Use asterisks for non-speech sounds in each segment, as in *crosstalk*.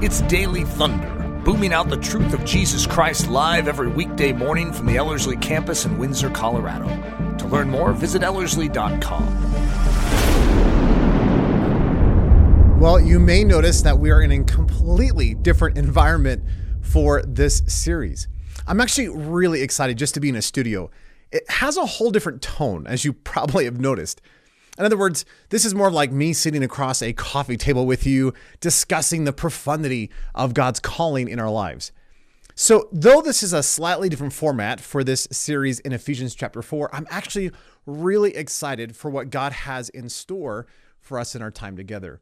It's Daily Thunder, booming out the truth of Jesus Christ live every weekday morning from the Ellerslie campus in Windsor, Colorado. To learn more, visit Ellerslie.com. Well, you may notice that we are in a completely different environment for this series. I'm actually really excited just to be in a studio. It has a whole different tone, as you probably have noticed. In other words, this is more like me sitting across a coffee table with you, discussing the profundity of God's calling in our lives. So, though this is a slightly different format for this series in Ephesians chapter 4, I'm actually really excited for what God has in store for us in our time together.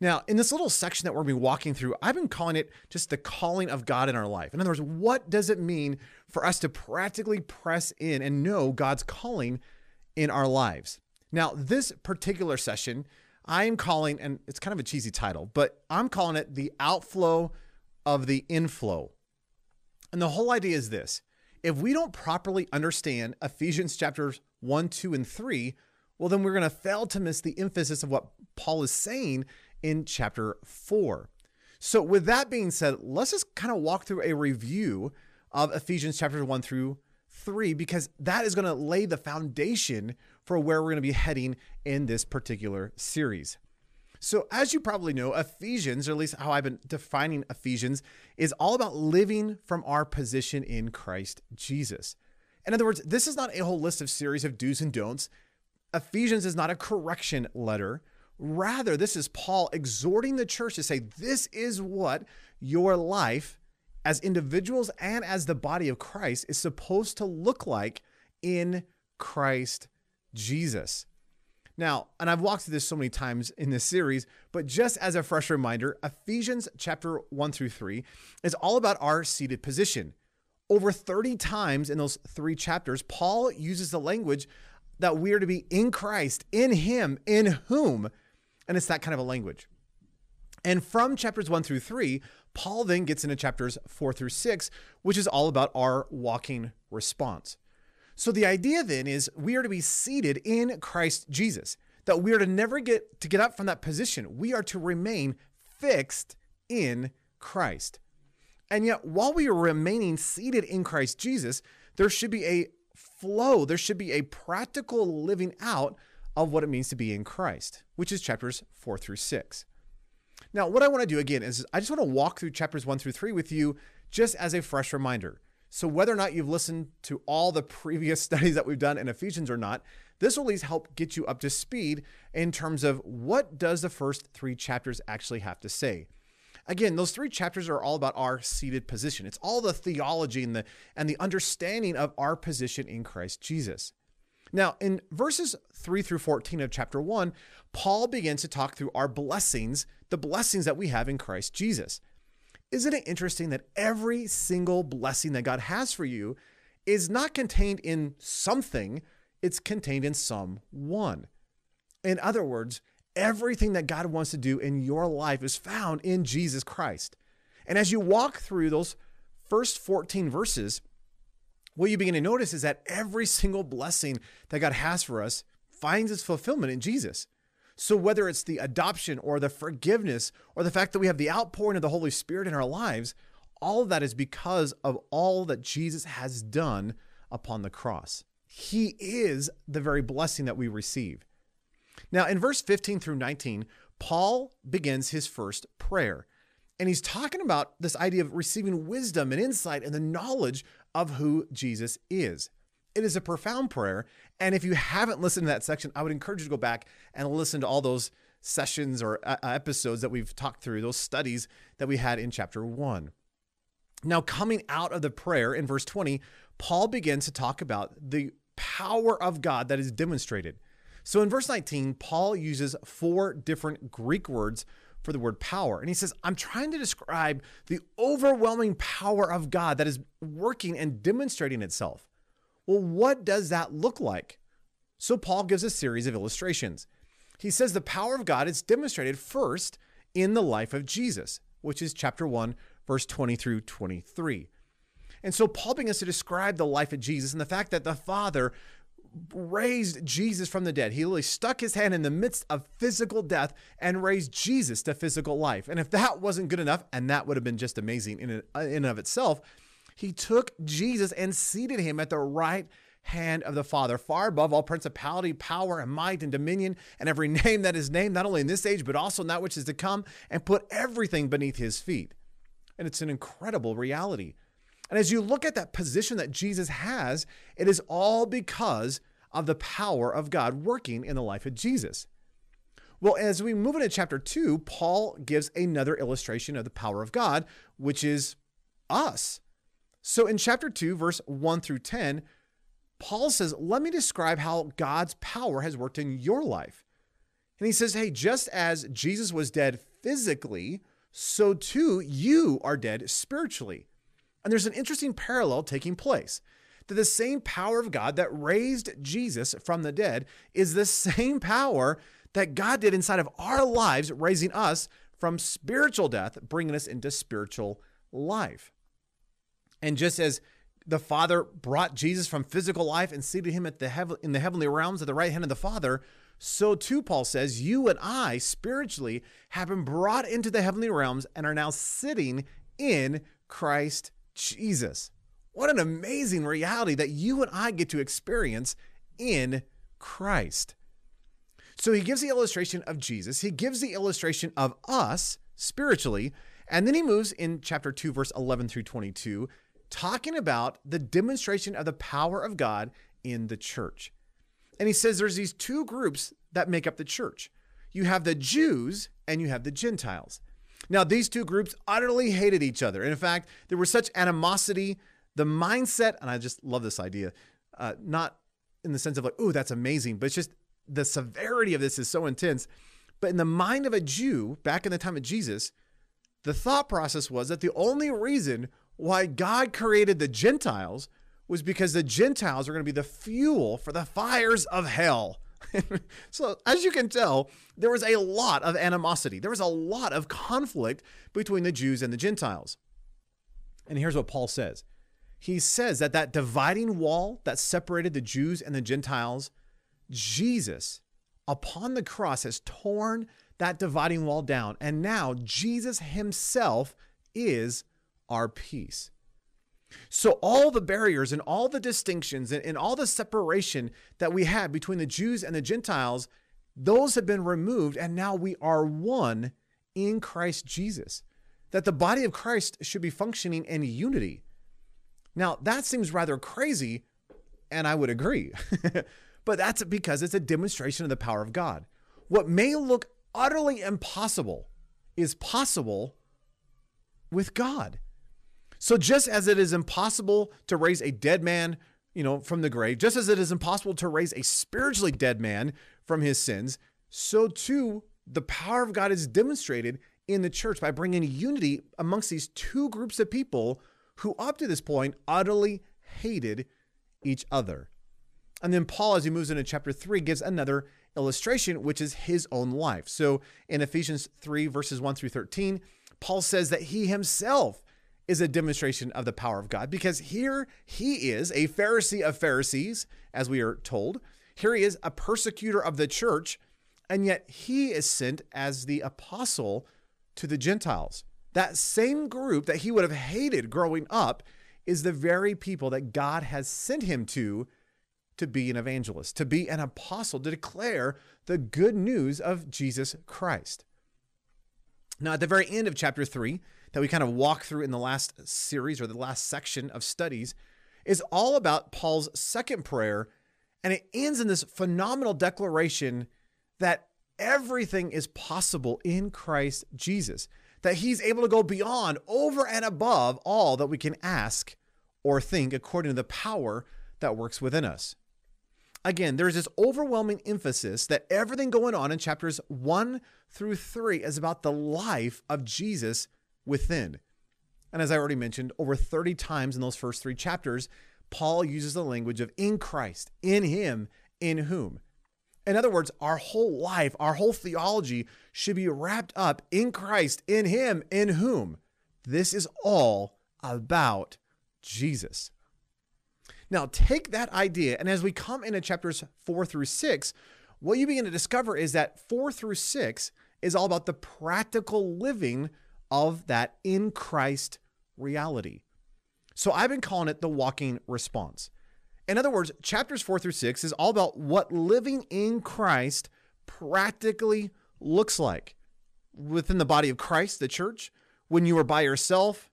Now, in this little section that we're going to be walking through, I've been calling it just the calling of God in our life. In other words, what does it mean for us to practically press in and know God's calling in our lives? Now, this particular session, I am calling, and it's kind of a cheesy title, but I'm calling it the outflow of the inflow. And the whole idea is this if we don't properly understand Ephesians chapters 1, 2, and 3, well, then we're going to fail to miss the emphasis of what Paul is saying in chapter 4. So, with that being said, let's just kind of walk through a review of Ephesians chapters 1 through 3 because that is going to lay the foundation for where we're going to be heading in this particular series. So, as you probably know, Ephesians, or at least how I've been defining Ephesians, is all about living from our position in Christ Jesus. In other words, this is not a whole list of series of do's and don'ts. Ephesians is not a correction letter. Rather, this is Paul exhorting the church to say, This is what your life as individuals and as the body of Christ is supposed to look like in Christ Jesus. Now, and I've walked through this so many times in this series, but just as a fresh reminder, Ephesians chapter 1 through 3 is all about our seated position. Over 30 times in those three chapters, Paul uses the language that we are to be in Christ, in Him, in whom. And it's that kind of a language. And from chapters 1 through 3, Paul then gets into chapters 4 through 6, which is all about our walking response. So the idea then is we are to be seated in Christ Jesus, that we are to never get to get up from that position. We are to remain fixed in Christ. And yet, while we are remaining seated in Christ Jesus, there should be a flow, there should be a practical living out of what it means to be in Christ, which is chapters four through six. Now, what I want to do again is I just want to walk through chapters one through three with you just as a fresh reminder. So, whether or not you've listened to all the *laughs* previous studies that we've done in Ephesians or not, this will at least help get you up to speed in terms of what does the first three chapters actually have to say. Again, those three chapters are all about our seated position. It's all the theology and the and the understanding of our position in Christ Jesus. Now, in verses 3 through 14 of chapter 1, Paul begins to talk through our blessings, the blessings that we have in Christ Jesus. Isn't it interesting that every single blessing that God has for you is not contained in something, it's contained in someone? In other words, everything that God wants to do in your life is found in Jesus Christ. And as you walk through those first 14 verses, what you begin to notice is that every single blessing that God has for us finds its fulfillment in Jesus. So, whether it's the adoption or the forgiveness or the fact that we have the outpouring of the Holy Spirit in our lives, all of that is because of all that Jesus has done upon the cross. He is the very blessing that we receive. Now, in verse 15 through 19, Paul begins his first prayer. And he's talking about this idea of receiving wisdom and insight and the knowledge of who Jesus is. It is a profound prayer. And if you haven't listened to that section, I would encourage you to go back and listen to all those sessions or uh, uh, episodes that we've talked through, those studies that we had in chapter one. Now, coming out of the prayer in verse 20, Paul begins to talk about the power of God that is demonstrated. So in verse 19, Paul uses four different Greek words for the word power. And he says, I'm trying to describe the overwhelming power of God that is working and demonstrating itself. Well, what does that look like? So, Paul gives a series of illustrations. He says the power of God is demonstrated first in the life of Jesus, which is chapter 1, verse 20 through 23. And so, Paul begins to describe the life of Jesus and the fact that the Father raised Jesus from the dead. He literally stuck his hand in the midst of physical death and raised Jesus to physical life. And if that wasn't good enough, and that would have been just amazing in, and of itself, he took Jesus and seated him at the right hand of the Father, far above all principality, power, and might, and dominion, and every *laughs* name that is named, not only in this age, but also in that which is to come, and put everything beneath his feet. And it's an incredible reality. And as you look at that position that Jesus has, it is all because of the power of God working in the life of Jesus. Well, as we move into chapter 2, Paul gives another illustration of the power of God, which is us. So in chapter 2, verse 1 through 10, Paul says, Let me describe how God's power has worked in your life. And he says, Hey, just as Jesus was dead physically, so too you are dead spiritually. And there's an interesting parallel taking place that the same power of God that raised Jesus from the dead is the same power that God did inside of our lives, raising us from spiritual death, bringing us into spiritual life. And just as the Father brought Jesus from physical life and seated him at the heav- in the heavenly realms at the right hand of the Father, so too, Paul says, you and I spiritually have been brought into the heavenly realms and are now sitting in Christ Jesus. What an amazing reality that you and I get to experience in Christ. So he gives the illustration of Jesus, he gives the illustration of us spiritually, and then he moves in chapter 2, verse 11 through 22 talking about the demonstration of the power of God in the church. And he says there's these two groups that make up the church you have the Jews and you have the Gentiles. Now, these two groups utterly hated each other. And in fact, there was such animosity. The mindset, and I just love this idea, uh, not in the sense of like, oh, that's amazing, but it's just the severity of this is so intense. But in the mind of a Jew back in the time of Jesus, the thought process was that the only reason why God created the Gentiles was because the Gentiles are going to be the fuel for the fires of hell. *laughs* so, as you can tell, there was a lot of animosity. There was a lot of conflict between the Jews and the Gentiles. And here's what Paul says He says that that dividing wall that separated the Jews and the Gentiles, Jesus upon the cross has torn that dividing wall down. And now Jesus himself is our peace. So, all the barriers and all the distinctions and, and, all the separation that we had between the Jews and the Gentiles, those have been removed, and now we are one in Christ Jesus. That the body of Christ should be functioning in unity. Now, that seems rather crazy, and I would agree. *laughs* but that's because it's a demonstration of the power of God. What may look utterly impossible is possible with God. So just as it is impossible to raise a dead man, you know, from the grave, just as it is impossible to raise a spiritually dead man from his sins, so too the power of God is demonstrated in the church by bringing unity amongst these two groups of people who up to this point utterly hated each other. And then Paul, as he moves into chapter 3, gives another illustration, which is his own life. So in Ephesians 3, verses 1 through 13, Paul says that he himself is a demonstration of the power of God because here he is a Pharisee of Pharisees, as we are told. Here he is a persecutor of the church, and yet he is sent as the apostle to the Gentiles. That same group that he would have hated growing up is the very people that God has sent him to to be an evangelist, to be an apostle, to declare the good news of Jesus Christ. Now, at the very end of chapter 3, that we kind of walk through in the last series or the last section of studies is all about Paul's second prayer. And it ends in this phenomenal declaration that everything is possible in Christ Jesus, that he's able to go beyond, over and above all that we can ask or think according to the power that works within us. Again, there's this overwhelming emphasis that everything going on in chapters one through three is about the life of Jesus within. And as I already mentioned, over 30 times in those first three chapters, Paul uses the language of in Christ, in Him, in whom. In other words, our whole life, our whole theology should be wrapped up in Christ, in Him, in whom. This is all about Jesus. Now, take that idea, and as we come into chapters four through six, what you begin to discover is that four through six is all about the practical living of that in Christ reality. So I've been calling it the walking response. In other words, chapters four through six is all about what living in Christ practically looks like within the body of Christ, the church, when you are by yourself,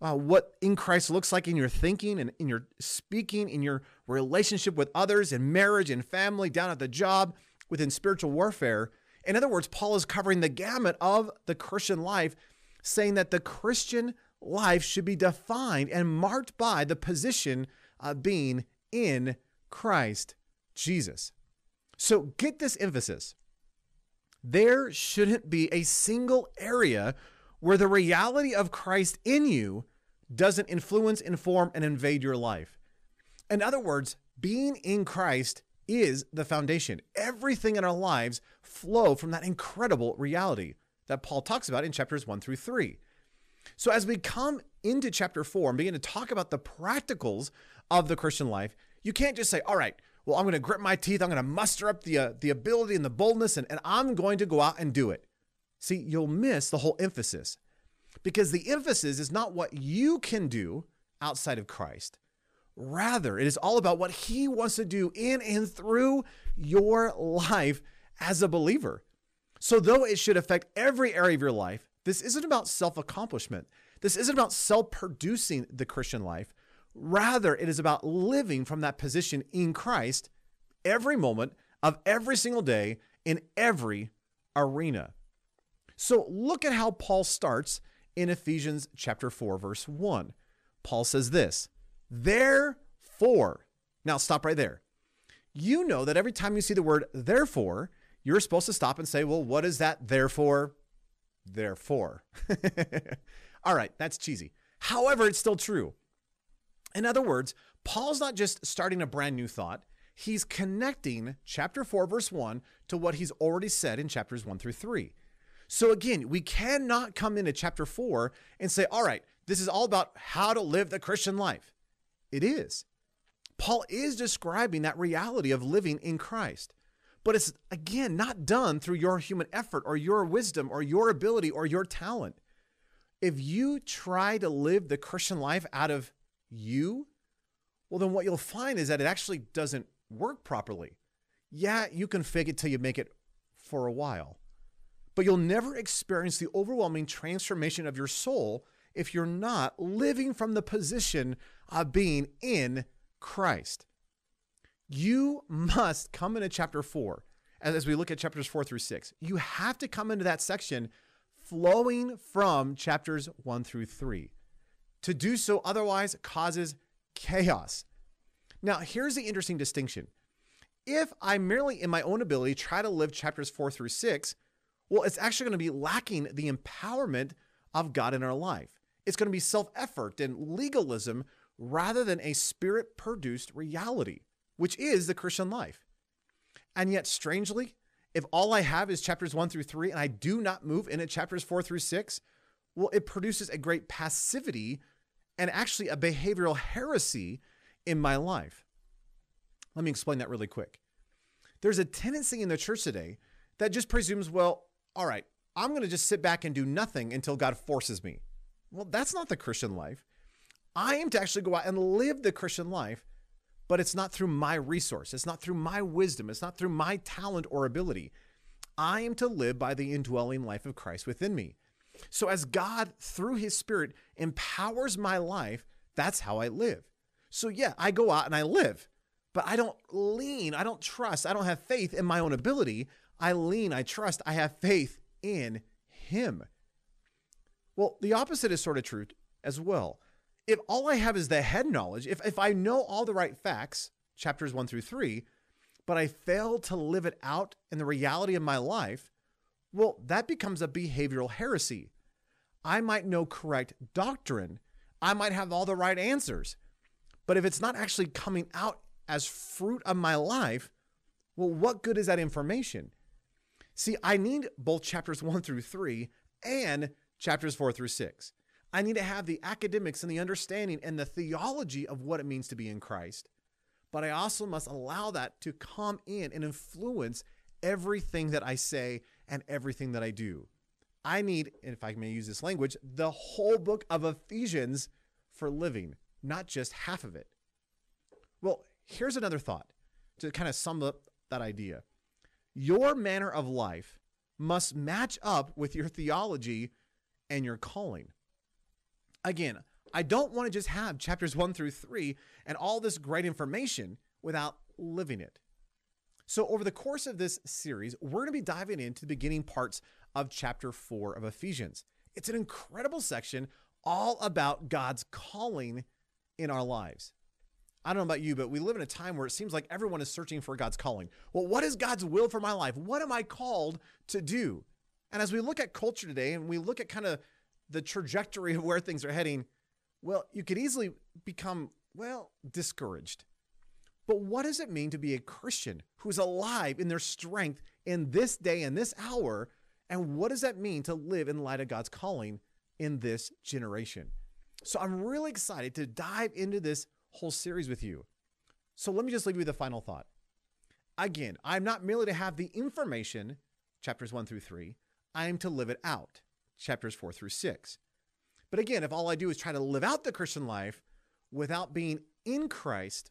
uh, what in Christ looks like in your thinking and in your speaking, in your relationship with others, in marriage and family, down at the job, within spiritual warfare. In other words, Paul is covering the gamut of the Christian life, saying that the Christian life should be defined and marked by the position of being in Christ Jesus. So get this emphasis. There shouldn't be a single area where the reality of Christ in you doesn't influence, inform, and invade your life. In other words, being in Christ is the foundation. Everything in our lives flow from that incredible reality that Paul talks about in chapters 1 through 3. So as we come into chapter 4 and begin to talk about the practicals of the Christian life, you can't just say, "All right, well, I'm going to grit my teeth, I'm going to muster up the uh, the ability and the boldness and, and I'm going to go out and do it." See, you'll miss the whole emphasis. Because the emphasis is not what you can do outside of Christ. Rather, it is all about what he wants to do in and through your life as a believer. So, though it should affect every area of your life, this isn't about self accomplishment. This isn't about self producing the Christian life. Rather, it is about living from that position in Christ every moment of every single day in every arena. So, look at how Paul starts in Ephesians chapter 4 verse 1. Paul says this, "Therefore." Now stop right there. You know that every time you see the word therefore, you're supposed to stop and say, "Well, what is that therefore?" Therefore. *laughs* All right, that's cheesy. However, it's still true. In other words, Paul's not just starting a brand new thought, he's connecting chapter 4, verse 1 to what he's already said in chapters 1 through 3. So again, we cannot come into chapter four and say, all right, this is all about how to live the Christian life. It is. Paul is describing that reality of living in Christ. But it's again not done through your human effort or your wisdom or your ability or your talent. If you try to live the Christian life out of you, well, then what you'll find is that it actually doesn't work properly. Yeah, you can fake it till you make it for a while but you'll never experience the overwhelming transformation of your soul if you're not living from the position of being in Christ. You must come into chapter four, as we look at chapters four through six. You have to come into that section flowing from chapters one through three. To do so otherwise causes chaos. Now, here's the interesting distinction. If I merely, in my own ability, try to live chapters four through six, well, it's actually going to be lacking the empowerment of God in our life. It's going to be self effort and legalism rather than a spirit produced reality, which is the Christian life. And yet, strangely, if all I have is chapters one through three and I do not move into chapters four through six, well, it produces a great passivity and actually a behavioral heresy in my life. Let me explain that really quick. There's a tendency in the church today that just presumes, well, all right, I'm going to just sit back and do nothing until God forces me. Well, that's not the Christian life. I am to actually go out and live the Christian life, but it's not through my resource. It's not through my wisdom. It's not through my talent or ability. I am to live by the indwelling life of Christ within me. So, as God, through his Spirit, empowers my life, that's how I live. So, yeah, I go out and I live, but I don't lean, I don't trust, I don't have faith in my own ability. I lean, I trust, I have faith in Him. Well, the opposite is sort of true as well. If all I have is the head knowledge, if, if I know all the right facts, chapters one through three, but I fail to live it out in the reality of my life, well, that becomes a behavioral heresy. I might know correct doctrine, I might have all the right answers, but if it's not actually coming out as fruit of my life, well, what good is that information? See, I need both chapters one through three and chapters four through six. I need to have the academics and the understanding and the theology of what it means to be in Christ. but I also must allow that to come in and influence everything that I say and everything that I do. I need, if I may use this language, the whole book of Ephesians for living, not just half of it. Well, here's another thought to kind of sum up that idea. Your manner of life must match up with your theology and your calling. Again, I don't want to just have chapters one through three and all this great information without living it. So, over the course of this series, we're going to be diving into the beginning parts of chapter four of Ephesians. It's an incredible section all about God's calling in our lives. I don't know about you, but we live in a time where it seems like everyone is searching for God's calling. Well, what is God's will for my life? What am I called to do? And as we look at culture today and we look at kind of the trajectory of where things are heading, well, you could easily become, well, discouraged. But what does it mean to be a Christian who's alive in their strength in this day and this hour? And what does that mean to live in light of God's calling in this generation? So I'm really excited to dive into this whole series with you. So let me just leave you with a final thought. Again, I'm not merely to have the information, chapters one through three, I am to live it out, chapters four through six. But again, if all I do is try to live out the Christian life without being in Christ,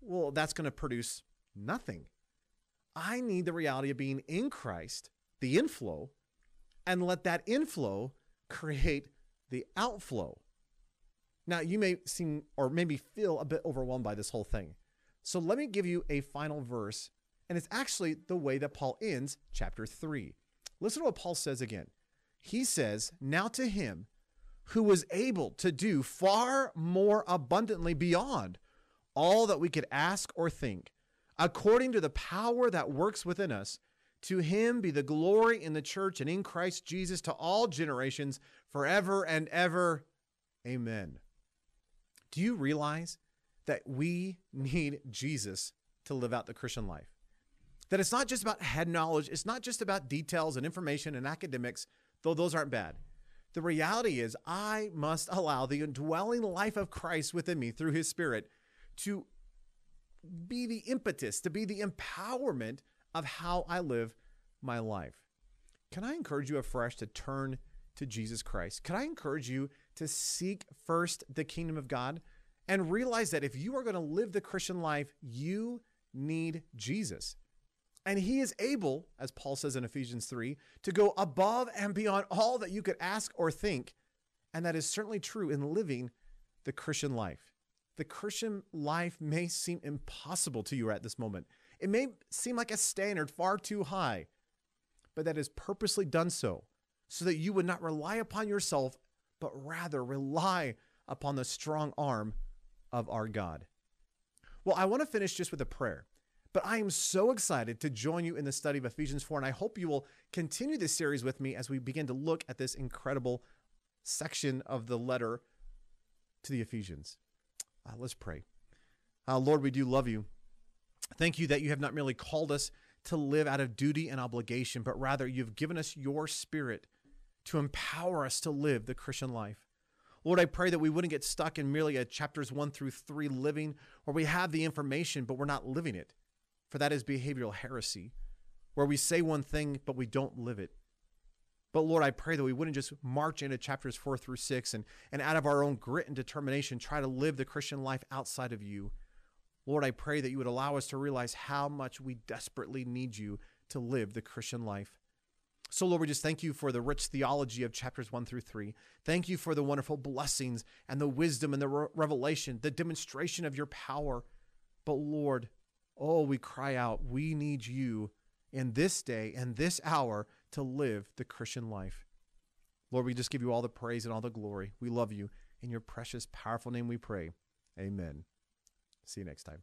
well, that's going to produce nothing. I need the reality of being in Christ, the inflow, and let that inflow create the outflow. Now, you may seem or maybe feel a bit overwhelmed by this whole thing. So let me give you a final verse, and it's actually the way that Paul ends chapter 3. Listen to what Paul says again. He says, Now to him who was able to do far more abundantly beyond all that we could ask or think, according to the power that works within us. To him be the glory in the church and in Christ Jesus to all generations, forever and ever. Amen. Do you realize that we need Jesus to live out the Christian life? That it's not just about head knowledge, it's not just about details and information and academics, though those aren't bad. The reality is, I must allow the indwelling life of Christ within me through his Spirit to be the impetus, to be the empowerment of how I live my life. Can I encourage you afresh to turn to Jesus Christ? Can I encourage you to seek first the kingdom of God and realize that if you are going to live the Christian life, you need Jesus. And he is able, as Paul says in Ephesians 3, to go above and beyond all that you could ask or think. And that is certainly true in living the Christian life. The Christian life may seem impossible to you at this moment. It may seem like a standard far too high, but that is purposely done so, so that you would not rely upon yourself but rather rely upon the strong arm of our God. Well, I want to finish just with a prayer. But I am so excited to join you in the study of Ephesians 4, and I hope you will continue this series with me as we begin to look at this incredible section of the letter to the Ephesians. Uh, let's pray. Uh, Lord, we do love you. Thank you that you have not merely called us to live out of duty and obligation, but rather you've given us your spirit to empower us to live the Christian life. Lord, I pray that we wouldn't get stuck in merely a chapters one through three living where we have the information, but we're not living it. For that is behavioral heresy, where we say one thing, but we don't live it. But Lord, I pray that we wouldn't just march into chapters four through six and, and out of our own grit and determination try to live the Christian life outside of you. Lord, I pray that you would allow us to realize how much we desperately need you to live the Christian life. So, Lord, we just thank you for the rich theology of chapters one through three. Thank you for the wonderful blessings and the wisdom and the re- revelation, the demonstration of your power. But, Lord, oh, we cry out, we need you in this day and this hour to live the Christian life. Lord, we just give you all the praise and all the glory. We love you. In your precious, powerful name we pray. Amen. See you next time.